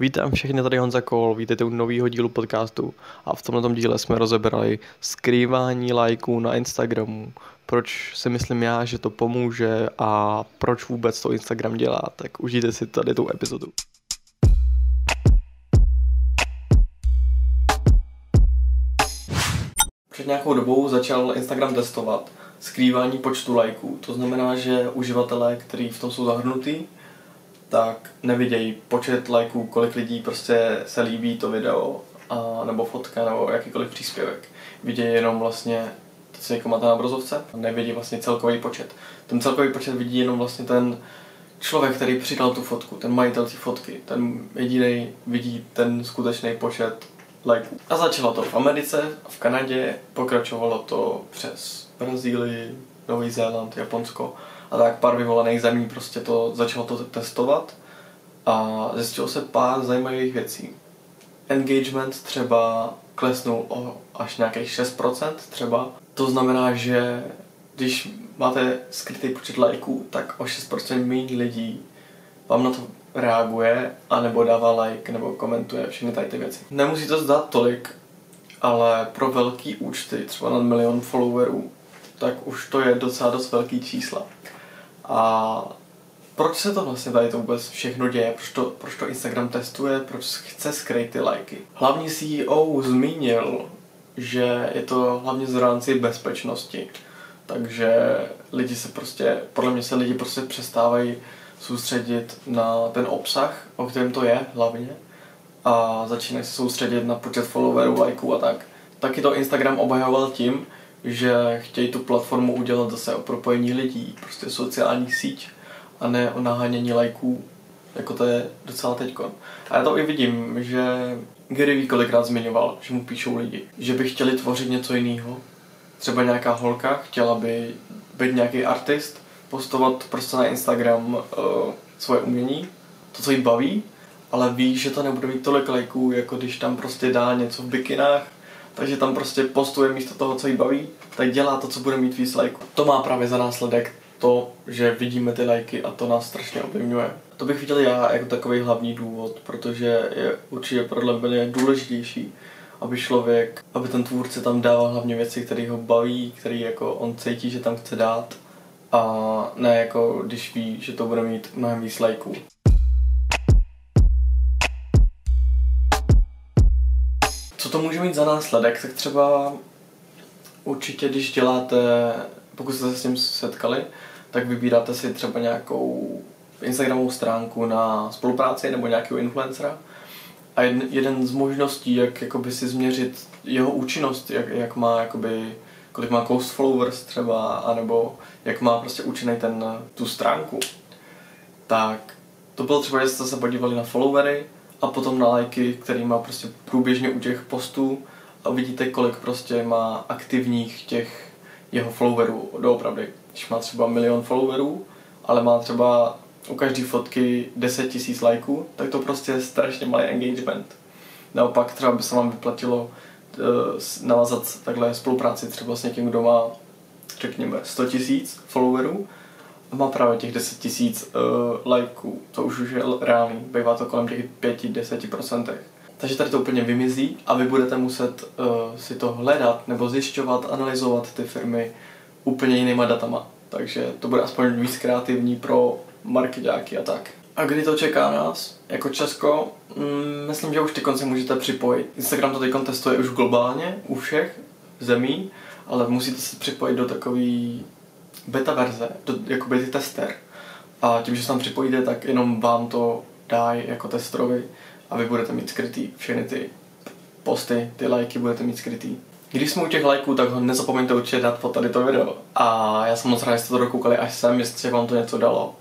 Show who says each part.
Speaker 1: Vítám všechny, tady Honza Kohl, vítejte u nového dílu podcastu a v tomto díle jsme rozebrali skrývání lajků na Instagramu, proč si myslím já, že to pomůže a proč vůbec to Instagram dělá, tak užijte si tady tu epizodu. Před nějakou dobou začal Instagram testovat skrývání počtu lajků. To znamená, že uživatelé, kteří v tom jsou zahrnutí, tak nevidějí počet lajků, kolik lidí prostě se líbí to video, a, nebo fotka, nebo jakýkoliv příspěvek. Vidějí jenom vlastně to, co jako máte na obrazovce, nevidí vlastně celkový počet. Ten celkový počet vidí jenom vlastně ten člověk, který přidal tu fotku, ten majitel té fotky, ten jediný vidí ten skutečný počet lajků. A začalo to v Americe, v Kanadě, pokračovalo to přes Brazílii, Nový Zéland, Japonsko a tak pár vyvolených zemí prostě to začalo to testovat a zjistilo se pár zajímavých věcí. Engagement třeba klesnul o až nějakých 6% třeba. To znamená, že když máte skrytý počet lajků, tak o 6% méně lidí vám na to reaguje, anebo dává like, nebo komentuje všechny tady ty věci. Nemusí to zdát tolik, ale pro velký účty, třeba na milion followerů, tak už to je docela dost velký čísla. A proč se to vlastně tady to vůbec všechno děje? Proč to, proč to Instagram testuje? Proč chce skrýt ty lajky? Hlavní CEO zmínil, že je to hlavně z rámci bezpečnosti. Takže lidi se prostě, podle mě se lidi prostě přestávají soustředit na ten obsah, o kterém to je hlavně a začínají se soustředit na počet followerů, lajků a tak. Taky to Instagram obhajoval tím, že chtějí tu platformu udělat zase o propojení lidí, prostě sociální síť a ne o nahánění lajků, jako to je docela teďko. A já to i vidím, že Gary Vee kolikrát zmiňoval, že mu píšou lidi, že by chtěli tvořit něco jiného. Třeba nějaká holka chtěla by být nějaký artist, postovat prostě na Instagram uh, svoje umění, to, co jí baví, ale ví, že to nebude mít tolik lajků, jako když tam prostě dá něco v bikinách takže tam prostě postuje místo toho, co jí baví, tak dělá to, co bude mít víc lajků. To má právě za následek to, že vidíme ty lajky a to nás strašně ovlivňuje. To bych viděl já jako takový hlavní důvod, protože je určitě podle mě důležitější, aby člověk, aby ten tvůrce tam dával hlavně věci, které ho baví, které jako on cítí, že tam chce dát a ne jako když ví, že to bude mít mnohem víc lajků. Co to může mít za následek? Tak třeba určitě, když děláte, pokud jste se s tím setkali, tak vybíráte si třeba nějakou Instagramovou stránku na spolupráci nebo nějakého influencera. A jeden, jeden z možností, jak jakoby si změřit jeho účinnost, jak, jak má jakoby, kolik má coast followers třeba, anebo jak má prostě účinný ten, tu stránku, tak to bylo třeba, že jste se podívali na followery, a potom na lajky, který má prostě průběžně u těch postů a vidíte, kolik prostě má aktivních těch jeho followerů doopravdy. Když má třeba milion followerů, ale má třeba u každé fotky 10 tisíc lajků, tak to prostě je strašně malý engagement. Naopak třeba by se vám vyplatilo uh, navázat takhle spolupráci třeba s někým, kdo má řekněme 100 tisíc followerů má právě těch 10 tisíc uh, lajků, to už, už je reálný, bývá to kolem těch 5-10%. Takže tady to úplně vymizí a vy budete muset uh, si to hledat nebo zjišťovat, analyzovat ty firmy úplně jinýma datama. Takže to bude aspoň víc kreativní pro marketáky a tak. A kdy to čeká nás? Jako Česko, mm, myslím, že už ty konce můžete připojit. Instagram to teď testuje už globálně, u všech zemí, ale musíte se připojit do takový beta verze, do, jako beta tester. A tím, že se tam připojíte, tak jenom vám to dá jako testerovi a vy budete mít skrytý všechny ty posty, ty lajky budete mít skrytý. Když jsme u těch lajků, tak ho nezapomeňte určitě dát pod tady to video. A já jsem moc rád, že jste to dokoukali až sem, jestli vám to něco dalo.